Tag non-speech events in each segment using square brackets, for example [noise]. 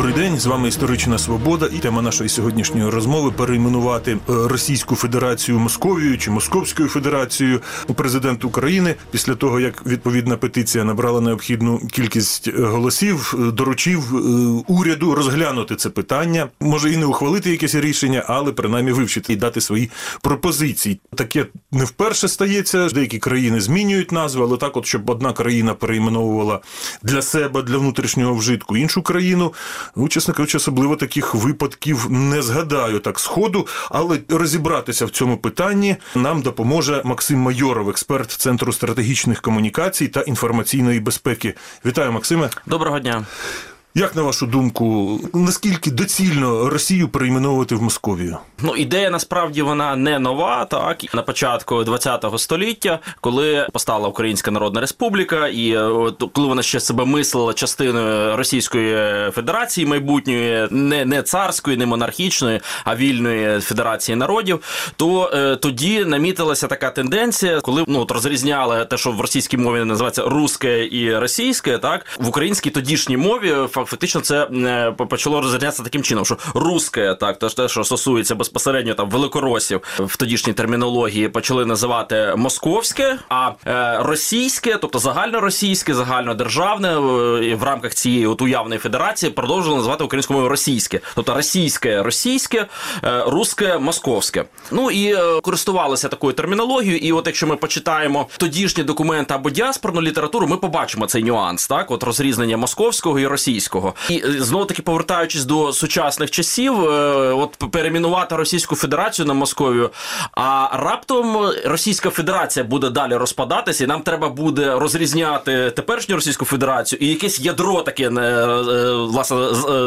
Добрий день, з вами історична свобода. І тема нашої сьогоднішньої розмови перейменувати е, Російську Федерацію Московію чи Московською Федерацією у президент України після того, як відповідна петиція набрала необхідну кількість е, голосів, е, доручив уряду розглянути це питання. Може і не ухвалити якесь рішення, але принаймні вивчити і дати свої пропозиції. Таке не вперше стається. Деякі країни змінюють назви, але так, от щоб одна країна перейменовувала для себе для внутрішнього вжитку іншу країну. Ну, чесно кажучи, особливо таких випадків не згадаю так сходу, але розібратися в цьому питанні нам допоможе Максим Майоров, експерт Центру стратегічних комунікацій та інформаційної безпеки. Вітаю, Максиме. Доброго дня. Як на вашу думку, наскільки доцільно Росію перейменовувати в Московію? Ну ідея насправді вона не нова. Так на початку ХХ століття, коли постала Українська Народна Республіка, і от, коли вона ще себе мислила частиною Російської Федерації майбутньої, не не царської, не монархічної, а вільної федерації народів, то е, тоді намітилася така тенденція, коли ну от розрізняли те, що в російській мові називається русське і російське, так в українській тодішній мові фактично це е, почало розглядатися таким чином, що русське, так то те, що стосується безпосередньо там великоросів в тодішній термінології, почали називати московське, а е, російське, тобто загальноросійське, загальнодержавне е, в рамках цієї от уявної федерації продовжували називати українською мовою російське, тобто російське, російське, русське, московське. Ну і користувалися такою термінологією. І от якщо ми почитаємо тодішні документи або діаспорну літературу, ми побачимо цей нюанс, так от розрізнення московського і російського. І знову таки повертаючись до сучасних часів, от перейменувати Російську Федерацію на Московію, а раптом Російська Федерація буде далі розпадатися, і нам треба буде розрізняти теперішню Російську Федерацію і якесь ядро таке власне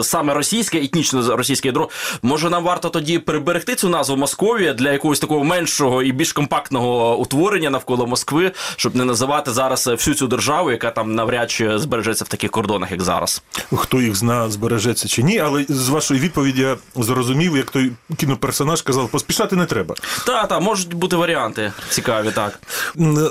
саме російське, етнічне російське ядро. Може, нам варто тоді приберегти цю назву Московія для якогось такого меншого і більш компактного утворення навколо Москви, щоб не називати зараз всю цю державу, яка там навряд чи збережеться в таких кордонах, як зараз. Хто їх зна, збережеться чи ні, але з вашої відповіді я зрозумів, як той кіноперсонаж казав, поспішати не треба. Так, так, можуть бути варіанти цікаві, так.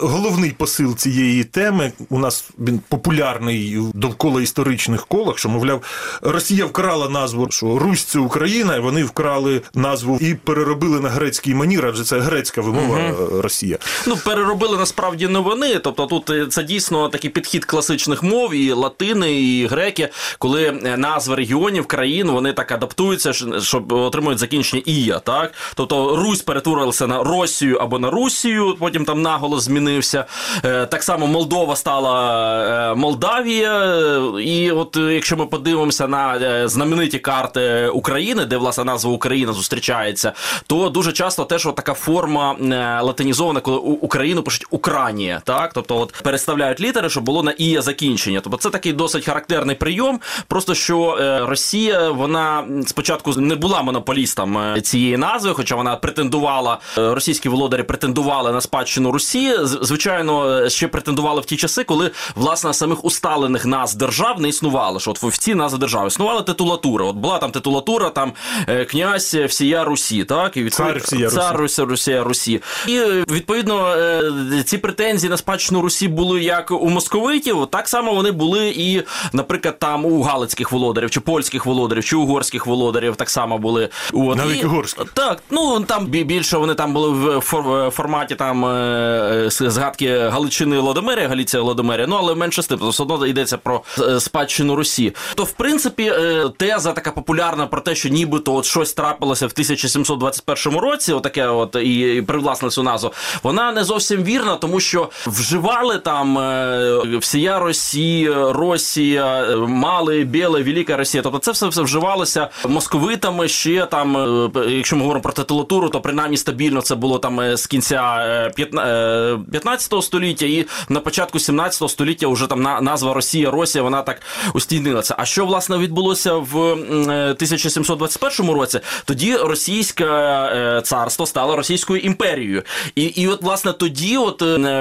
Головний посил цієї теми у нас він популярний довкола історичних колах, що, мовляв, Росія вкрала назву, що Русь це Україна, і вони вкрали назву і переробили на грецький манір, адже це грецька вимова угу. Росія. Ну, переробили насправді не вони. Тобто тут це дійсно такий підхід класичних мов, і латини, і греки, коли назви регіонів, країн вони так адаптуються, щоб отримують закінчення ія. Так, тобто Русь перетворилася на Росію або на Русію, потім там наголос змінився. Так само Молдова стала Молдавія. І от якщо ми подивимося на знамениті карти України, де власне назва Україна зустрічається, то дуже часто теж от така форма латинізована, коли Україну пишуть Україні, так тобто от переставляють літери, щоб було на ія закінчення. Тобто це такий досить характерний прийом. Просто що Росія вона спочатку не була монополістом цієї назви, хоча вона претендувала, російські володарі претендували на спадщину Русі. Звичайно, ще претендували в ті часи, коли власне самих усталених назв держав не існувало. Що от офіційні назви держави існувала титулатура. От була там титулатура, там князь всія Русі, так і цар всія цар Русі. Русія Русі. І відповідно ці претензії на спадщину Русі були як у московитів, так само вони були і, наприклад, там у галицьких володарів, чи польських володарів, чи угорських володарів так само були. От. Навіть угорських? Так, ну там більше вони там були в форматі там згадки Галичини Володимиря, Галіція Володимиря, ну але менше з тим, все одно йдеться про спадщину Русі. То в принципі теза така популярна про те, що нібито от щось трапилося в 1721 році, отаке, от і привласне цю назву, вона не зовсім вірна, тому що вживали там всія Росія, Росія, Мали, Біле, Велика Росія. Тобто це все все вживалося московитами ще там, якщо ми говоримо про титулатуру, то принаймні стабільно це було там з кінця 15 століття, і на початку 17 століття вже там назва Росія, Росія, вона так устійнилася. А що власне відбулося в 1721 році? Тоді російське царство стало російською імперією, і і от власне тоді, от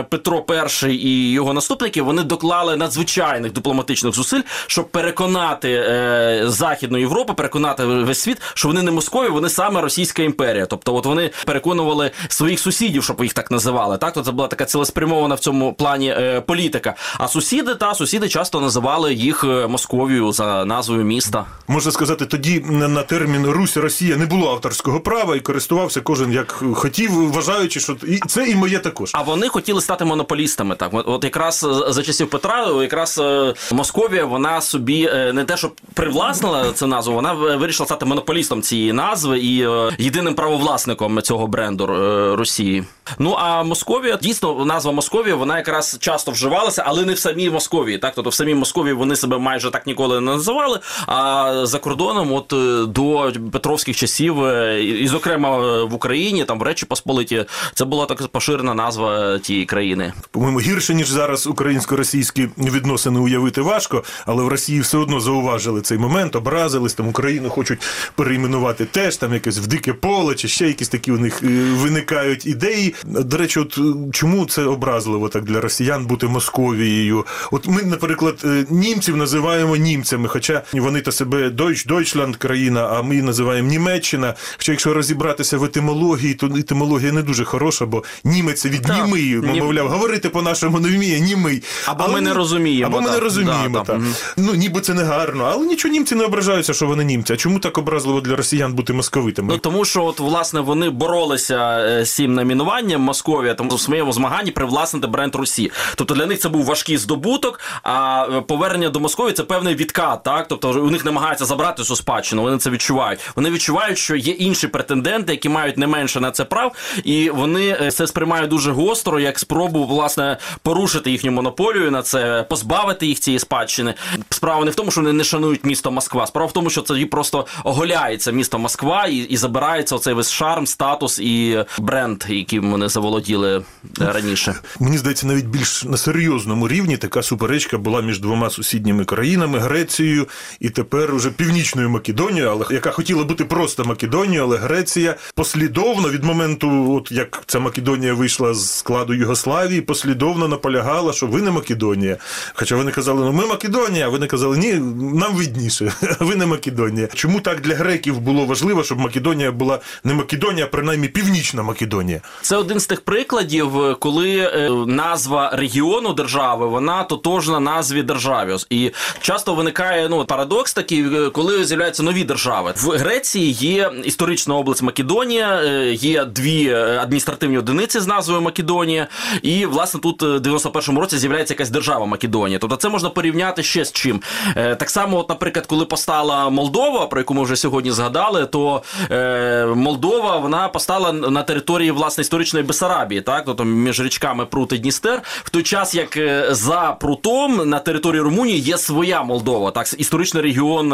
Петро І і його наступники, вони доклали надзвичайних дипломатичних зусиль, щоб переконати е, Західну Європу, переконати весь світ, що вони не Московія, вони саме Російська імперія. Тобто, от вони переконували своїх сусідів, щоб їх так називали. Так, то це була така цілеспрямована в цьому плані е, політика. А сусіди та сусіди часто називали їх е, Московією за назвою міста. Можна сказати, тоді на термін Русь Росія не було авторського права і користувався кожен як хотів, вважаючи, що і це і моє також. А вони хотіли стати монополістами. Так, от, от якраз е, за часів Петра, якраз е, Московія, вона собі е, не те, що привласнила цю назву, вона вирішила стати монополістом цієї назви і е, єдиним правовласником цього бренду е, Росії. Ну а Московія дійсно назва Московія, вона якраз часто вживалася, але не в самій Московії. Так, тобто в самій Московії вони себе майже так ніколи не називали. А за кордоном, от е, до Петровських часів, е, і, зокрема е, в Україні, там в Речі Посполиті, це була така поширена назва тієї країни. По-моєму, гірше, ніж зараз українсько-російські відносини уявити важко, але в Росії все одно зауважили цей момент, образились, там Україну хочуть перейменувати теж, там якесь в дике поле, чи ще якісь такі у них е, виникають ідеї. До речі, от е, чому це образливо так для росіян бути Московією? От ми, наприклад, е, німців називаємо німцями, хоча вони то себе Deutsch, Deutschland країна, а ми її називаємо Німеччина. Хоча, якщо розібратися в етимології, то етимологія не дуже хороша, бо німець від Так, німий, нім- мовляв, говорити по-нашому не вміє, німий. Або Але ми не розуміємо, Або ми не розуміємо, Да, так. так. Мгм. Ну, ніби це не гарно, але нічого німці не ображаються, що вони німці. А чому так образливо для росіян бути московитами? Ну тому що от власне вони боролися е, з цим номінуванням Московія, тому в своєму змаганні привласнити бренд Русі. Тобто для них це був важкий здобуток. А е, повернення до Московії це певний відкат. Так, тобто у них намагаються забрати цю спадщину. Вони це відчувають. Вони відчувають, що є інші претенденти, які мають не менше на це прав, і вони е, це сприймають дуже гостро, як спробу власне порушити їхню монополію на це, позбавити їх цієї спадщини. Справа не в тому, що вони не шанують місто Москва. Справа в тому, що це просто оголяється місто Москва і, і забирається оцей весь шарм, статус і бренд, яким вони заволоділи е, раніше. Мені здається, навіть більш на серйозному рівні така суперечка була між двома сусідніми країнами Грецією і тепер уже північною Македонією, але яка хотіла бути просто Македонією, але Греція послідовно від моменту, от як ця Македонія вийшла з складу Югославії, послідовно наполягала, що ви не Македонія. Хоча вони казали, ну ми Македонія, а вони казали, ні, нам видніше, [laughs] ви не Македонія. Чому так для греків було важливо, щоб Македонія була не Македонія, а принаймні північна Македонія? Це один з тих прикладів, коли е, назва регіону держави вона тотожна назві держави. І часто виникає ну парадокс такий, е, коли з'являються нові держави. В Греції є історична область Македонія, е, є дві адміністративні одиниці з назвою Македонія, і власне тут в 91-му році з'являється якась держава Македонія. Тобто це можна порівняти ще з чим. Е, Так само, от, наприклад, коли постала Молдова, про яку ми вже сьогодні згадали, то е, Молдова вона постала на території власне історичної Бесарабії, так тобто між річками Прут і Дністер, в той час як е, за Прутом на території Румунії є своя Молдова, так історичний регіон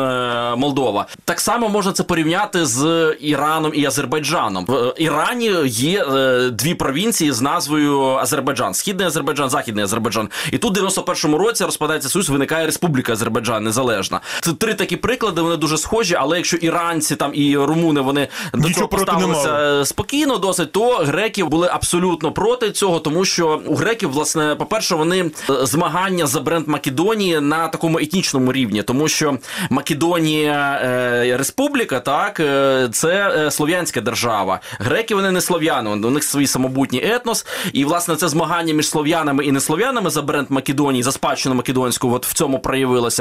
Молдова. Так само можна це порівняти з Іраном і Азербайджаном. В Ірані є дві провінції з назвою Азербайджан, східний Азербайджан, західний Азербайджан. І тут в 91-му році розпадається союз, виникає Республіка Азербайджан незалежна. Це три такі приклади. Вони дуже схожі, але якщо іранці там і румуни вони до цього поставилися е, спокійно, досить, то греків були абсолютно проти цього, тому що у греків, власне, по-перше, вони е, змагання за бренд Македонії на такому етнічному рівні, тому що Македонія е, Республіка, так е, це е, слов'янська держава. Греки вони не слов'яни, у них свій самобутній етнос, і власне це змагання між слов'янами і неслов'янами за бренд Македонії, за спадщину македонську, от в цьому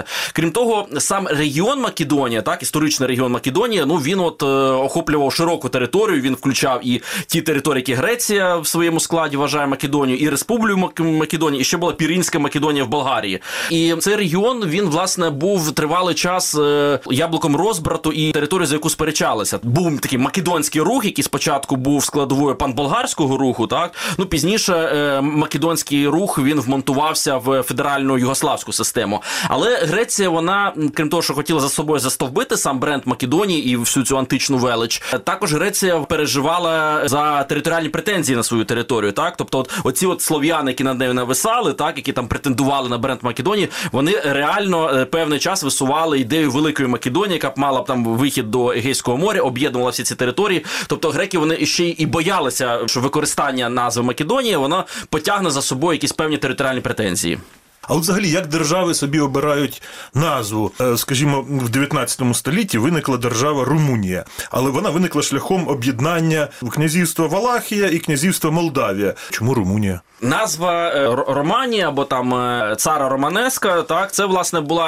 проявилося. Крім того, сам регіон Македонія, так історичний регіон Македонія, ну він от е, охоплював широку територію. Він включав і ті території, які Греція в своєму складі вважає Македонію, і Республіку Мак- Македонії, і ще була Пірінська Македонія в Болгарії. І цей регіон він власне був тривалий час е, яблуком розбрату і територію, за яку сперечалися. Був такий македонський рух, який спочатку був складовою панболгарського руху. Так ну пізніше е, македонський рух він вмонтувався в федеральну югославську систему. Але Греція, вона, крім того, що хотіла за собою застовбити сам бренд Македонії і всю цю античну велич, також Греція переживала за територіальні претензії на свою територію. Так, тобто, от оці от слов'яни, які над нею нависали, так які там претендували на бренд Македонії, вони реально е, певний час висували ідею великої Македонії, яка б мала б там вихід до Егейського моря, об'єднувала всі ці території. Тобто греки вони ще і боялися, що використання назви Македонія воно потягне за собою якісь певні територіальні претензії. А от взагалі, як держави собі обирають назву? Е, Скажімо, в 19 столітті виникла держава Румунія, але вона виникла шляхом об'єднання князівства Валахія і князівства Молдавія. Чому Румунія? Назва е, Романія або там е, цара Романеска, так це власне була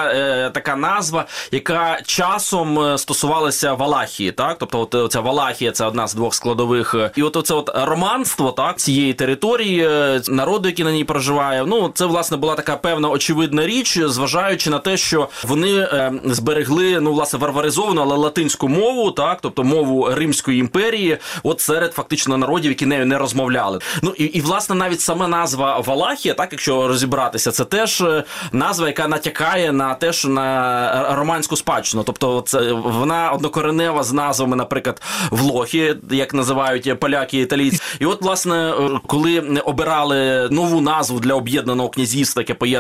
така назва, яка часом стосувалася Валахії. Так, тобто, от ця Валахія це одна з двох складових. І от оце от романство, так цієї території, народу, який на ній проживає. Ну це власне була така певна очевидна річ, зважаючи на те, що вони е, зберегли ну власне варваризовану, але латинську мову, так, тобто мову Римської імперії, от серед фактично народів, які нею не розмовляли. Ну і, і власне навіть сама назва Валахія, так якщо розібратися, це теж е, назва, яка натякає на те, що на романську спадщину. Тобто, це вона однокоренева з назвами, наприклад, Влохи, як називають поляки італійці. І от, власне, е, коли обирали нову назву для об'єднаного князівства, яке поєднувало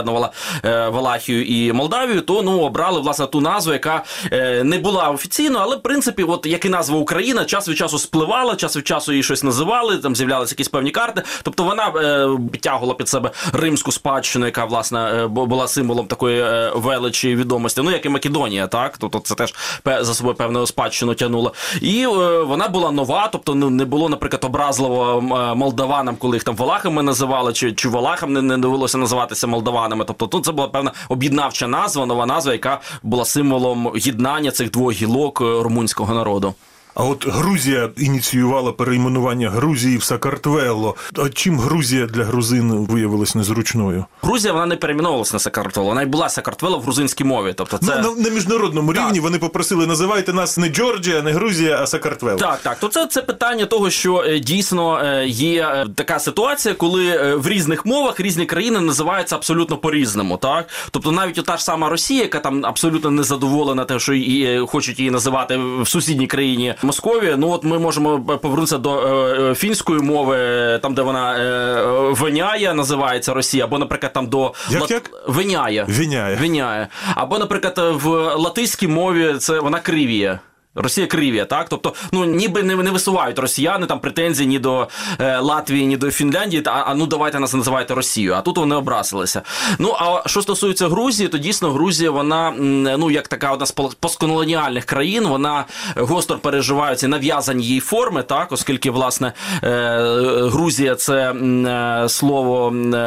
е, Валахію і Молдавію, то ну обрали власне ту назву, яка е, не була офіційно, але в принципі, от як і назва Україна, час від часу спливала, час від часу її щось називали, там з'являлися якісь певні карти. Тобто вона е, підтягувала під себе римську спадщину, яка власне була символом такої величі відомості. Ну як і Македонія, так тобто це теж за собою певну спадщину тягнула. І вона була нова, тобто ну, не було, наприклад, образливо молдаванам, коли їх там валахами називали, чи, чи валахам не, не довелося називатися молдаванами. Тобто тут це була певна об'єднавча назва, нова назва, яка була символом єднання цих двох гілок е, румунського народу. А от Грузія ініціювала перейменування Грузії в Сакартвело. А чим Грузія для грузин виявилась незручною? Грузія вона не перейменовувалася на Сакартвело, вона й була Сакартвело в грузинській мові. Тобто це Ну, на, на міжнародному Так. рівні вони попросили називайте нас не Джорджія, не Грузія, а Сакартвело. Так, так, то це, це питання того, що е, дійсно е, є е, така ситуація, коли в різних мовах різні країни називаються абсолютно по-різному. Так, тобто навіть та ж сама Росія, яка там абсолютно не задоволена, те, що її хочуть її називати в сусідній країні Московія. Ну от ми можемо повернутися до е, е, фінської мови, е, там де вона е, е, виняє, називається Росія, або, наприклад, там до Як, як? виняє. Виняє. Виняє. Або, наприклад, в латиській мові це вона кривіє. Росія кривія, так? Тобто, ну ніби не, не висувають росіяни там претензій ні до е, Латвії, ні до Фінляндії, та а ну давайте нас називайте Росію. А тут вони образилися. Ну а що стосується Грузії, то дійсно Грузія, вона ну як така одна з постколоніальних країн, вона гостро переживає ці нав'язані їй форми, так, оскільки власне е, Грузія це е, слово е,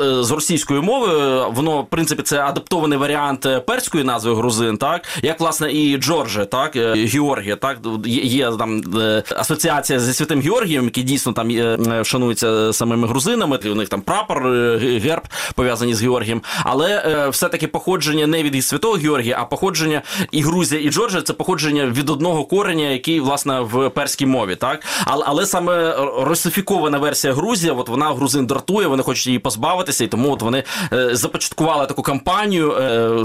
е, з російської мови, воно в принципі це адаптований варіант е, перської назви грузин, так як власне і Джорджі, так е, Георгія, так? Є, там е, асоціація зі святим Георгієм, який дійсно там е, е, шанується самими грузинами. У них там прапор, герб пов'язані з Георгієм, але все-таки походження не від святого Георгія, а походження і Грузія, і Джорджія це походження від одного кореня, який власне в перській мові, так? Але, але саме русифікована версія Грузія, от вона грузин дратує, вони хочуть її позбавитися, і тому от вони започаткували таку кампанію,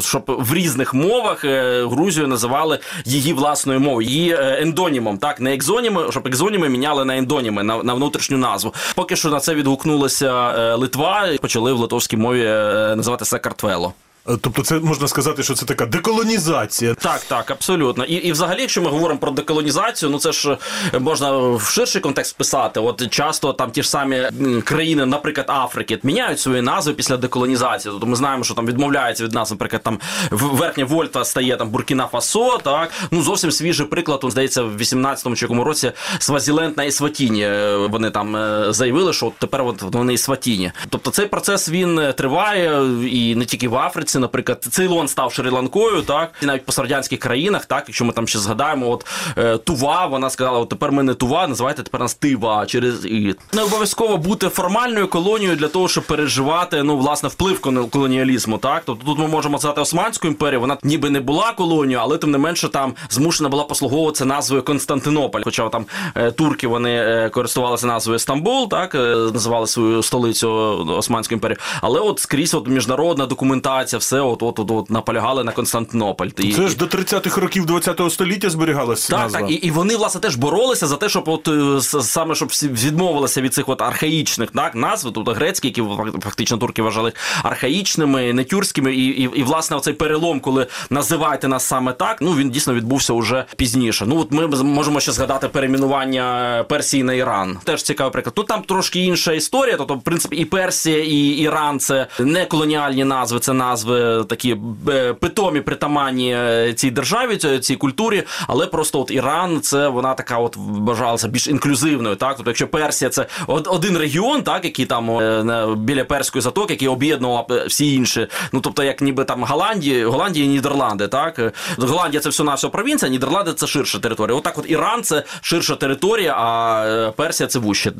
щоб в різних мовах Грузію називали її власною мовою, її е, ендонімом, так не екзоніми, щоб екзоніми міняли на ендоніми, на, на внутрішню назву. Поки що на це відгукнулася е, Литва, почали в литовській мові е, називати Сакартвело. Е, Тобто, це можна сказати, що це така деколонізація. Так, так, абсолютно. І, і взагалі, якщо ми говоримо про деколонізацію, ну це ж е, можна в ширший контекст писати. От часто там ті ж самі країни, наприклад, Африки, міняють свої назви після деколонізації. Тобто ми знаємо, що там відмовляються від нас, наприклад, там верхня Вольта стає там Буркіна Фасо. Так ну зовсім свіжий приклад. Он здається, в 18-му чи якому році Свазіленд на Ісватіні. е, Вони там е, заявили, що от тепер от вони Ісватіні. Тобто цей процес він триває і не тільки в Африці, наприклад, Цейлон став Шрі-Ланкою, так і навіть по радянських країнах, так якщо ми там ще згадаємо, от е, Тува, вона сказала, от тепер ми не Тува, називайте тепер нас Тива через і не обов'язково бути формальною колонією для того, щоб переживати ну власне вплив колоніалізму. Так, тобто тут ми можемо сказати Османську імперію, вона ніби не була колонією, але тим не менше там змушена була послуговуватися назвою Константинополь. Хоча там е, турки вони е, користувалися назвою Стамбул, так е, називали свою столицю Османську імперію. Але от скрізь от міжнародна документація, все от от от, от наполягали на Константинополь. І, Це ж до 30-х років 20-го століття зберігалася так, назва. так, і, і вони власне теж боролися за те, щоб от е, саме щоб відмовилися від цих от архаїчних так, назв, тобто грецькі, які фактично турки вважали архаїчними, не тюркськими, і, і, і власне оцей перелом, коли називайте нас саме так, ну він дійсно відбувся уже пізніше. Ну от ми можемо ще згадати перейменування Персії на Іран. Теж цікавий приклад. Тут там трошки інша історія. Тобто, в принципі, і Персія, і Іран це не колоніальні назви, це назви такі е, питомі, притаманні е, цій державі, цій- культурі. Але просто от Іран, це вона така, от вважалася більш інклюзивною. Так, тобто, якщо Персія це один регіон, так який там е, біля перської затоки, який об'єднував всі інші. Ну тобто, як ніби там Голландія, Голландія і Нідерланди, так Голландія це все на все провінція, Нідерланди це ширша територія. Отак, от Іран це ширша територія, а Персія це вуще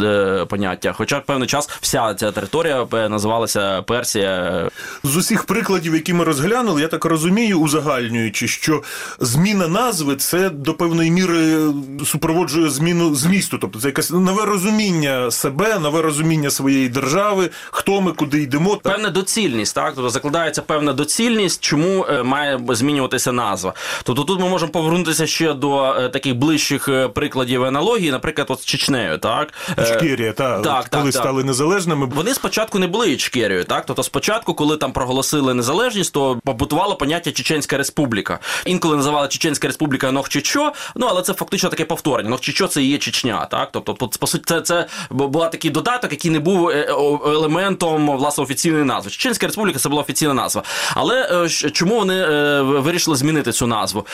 поняття. Хоча певний час вся ця територія називалася Персія. З усіх прикладів, які ми розглянули, я так розумію, узагальнюючи, що зміна назви це до певної міри супроводжує зміну змісту. Тобто це якесь нове розуміння себе, нове розуміння своєї держави, хто ми, куди йдемо. Певна доцільність, так тобто закладається певна доцільність, чому е, має змінюватися назва. Тобто тут ми можемо повернутися ще до е, таких ближчих е, прикладів аналогії, наприклад, от з Чечнею, так Ічкерія, та, так, коли так, стали незалежними. Вони спочатку не були Ічкерією, так? Тобто спочатку, коли там проголосили незалежність, то побутувало поняття Чеченська Республіка. Інколи називали Чеченська Республіка Нохчичо, ну але це фактично таке повторення. Нохчичо це і є Чечня, так? Тобто, по, суті, це, це була такий додаток, який не був е, елементом власне офіційної назви. Чеченська Республіка це була офіційна назва. Але е, чому вони е, вирішили змінити цю назву?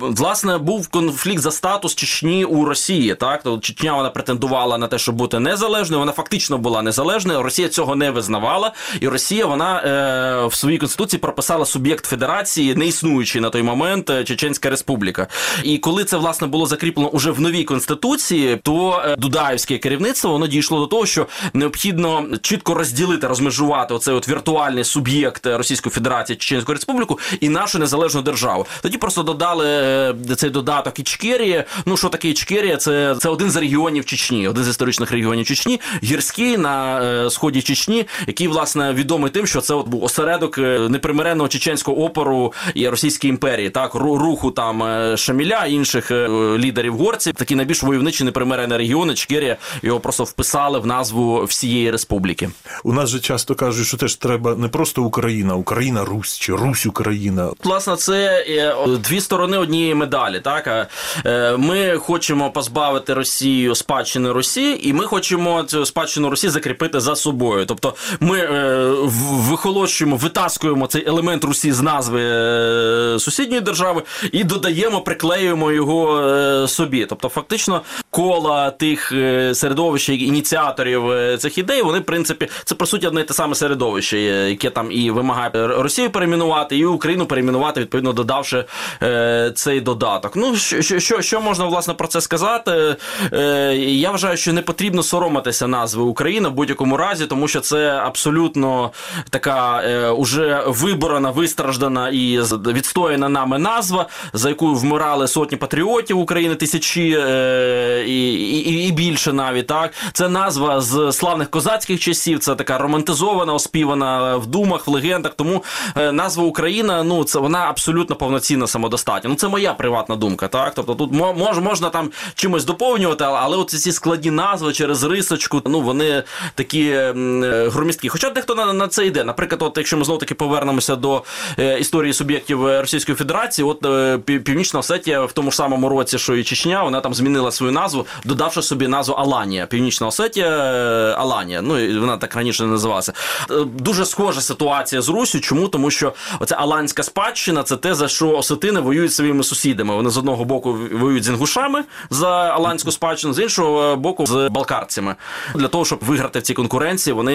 Власне, був конфлікт за статус Чечні у Росії. Так, Тобто Чечня вона претендувала на те, щоб бути незалежною. Вона фактично була незалежною. Росія цього не визнавала, і Росія вона в своїй конституції прописала суб'єкт федерації, не існуючий на той момент е, Чеченська Республіка. І коли це власне було закріплено уже в новій конституції, то е, дудаївське керівництво воно дійшло до того, що необхідно чітко розділити, розмежувати оцей от віртуальний суб'єкт Російської Федерації Чеченську Республіку і нашу незалежну державу. Тоді просто додали е, цей додаток Ічкерії. Ну що таке Ічкерія? Це, це один з регіонів Чечні, один з історичних регіонів Чечні, гірський на е, сході Чечні, який власне відомий тим, що це от був осередок е, непримиренного чеченського опору і Російської імперії, так руху там е, Шаміля інших е, лідерів горців. Такі найбільш войовничі непримирені регіони. Ічкерія його просто вписали в назву всієї республіки. У нас же часто кажуть, що теж треба не просто Україна, Україна Русь чи Русь Україна. Власне, це дві сторони однієї медалі. Так ми хочемо позбавити Росію спадщини Росії, і ми хочемо цю спадщину Росії закріпити за собою. Тобто, ми е, в- вихолощуємо, витаскуємо цей елемент Русі з назви е, сусідньої держави і додаємо, приклеюємо його е, собі. Тобто, фактично, кола тих е, середовищ, ініціаторів цих ідей, вони, в принципі, це по суті одне і те саме середовище, яке там і вимагає Росію перейменувати, і Україну перейменувати, відповідно додавши цей додаток. Ну що, що, що, можна власне про це сказати? Я вважаю, що не потрібно соромитися назви Україна в будь-якому разі, тому що це абсолютно така е, уже виборена, вистраждана і відстояна нами назва, за яку вмирали сотні патріотів України, тисячі е, і, і, і більше навіть так. Це назва з славних козацьких часів. Це така романтизована, оспівана в думах, в легендах. Тому е, назва Україна, ну це вона абсолютно повноцінна самодостатня. Ну це моя приватна думка. Так, тобто тут мож, можна там чимось доповнювати, але- от ці складні назви через рисочку, ну вони такі е, громісткі. Хоча дехто на, на це йде. Наприклад, от якщо ми знову таки повернемося до е, історії суб'єктів е, Російської Федерації, от е, Північна Осетія в тому ж самому році, що і Чечня, вона там змінила свою назву, додавши собі назву Аланія. Північна Осетія Аланія. Ну і вона так раніше не називалася. Дуже схожа ситуація з Русю. Чому? Тому що оця аланська спадщина це те, за що осетини воюють своїми сусідами. Вони з одного боку воюють з інгушами за аланську спадщину, з іншого боку з балкарцями. Для того, щоб виграти в цій конкуренції, вони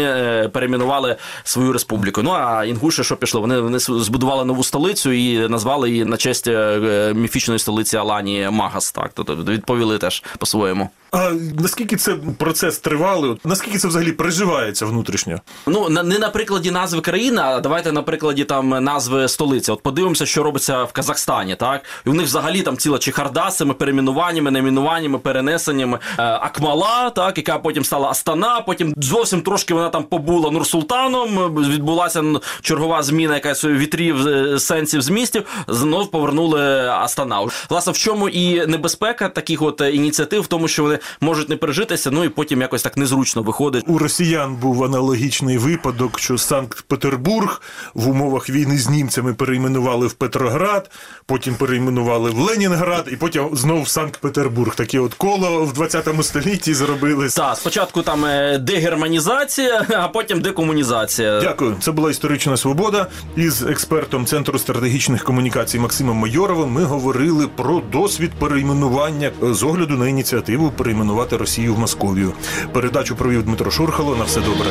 перейменували свою республіку. Ну а інгуші, що пішло? Вони, вони збудували нову столицю і назвали її на честь е, міфічної столиці Аланії Магас. Так, тобто відповіли теж по-своєму. А наскільки це процес тривалий? Наскільки це взагалі переживається внутрішньо? Ну не на прикладі назви країни, а давайте на прикладі там назви столиці. От подивимося, що робиться в Казахстані, так і у них взагалі там ціла чехарда з цими перейменуваннями, найменуваннями, перенесеннями. Е, Акмала, так яка потім стала Астана. Потім зовсім трошки вона там побула Нурсултаном. Відбулася ну, чергова зміна якась вітрів е, сенсів змістів, знов повернули Астана. Власне, в чому і небезпека таких от е, ініціатив, в тому, що вони можуть не пережитися, ну і потім якось так незручно виходить. У росіян був аналогічний випадок, що Санкт-Петербург в умовах війни з німцями перейменували в Петроград, потім перейменували в Ленінград, і потім знов в Санкт-Петербург. Таке от коло в 20 столітті зробили. Так, спочатку там е, дегерманізація, [laughs] а потім декомунізація. Дякую. Це була історична свобода. Із експертом Центру стратегічних комунікацій Максимом Майоровим ми говорили про досвід перейменування е, з огляду на ініціативу перейменувати Росію в Московію. Передачу провів Дмитро Шурхало. На все добре.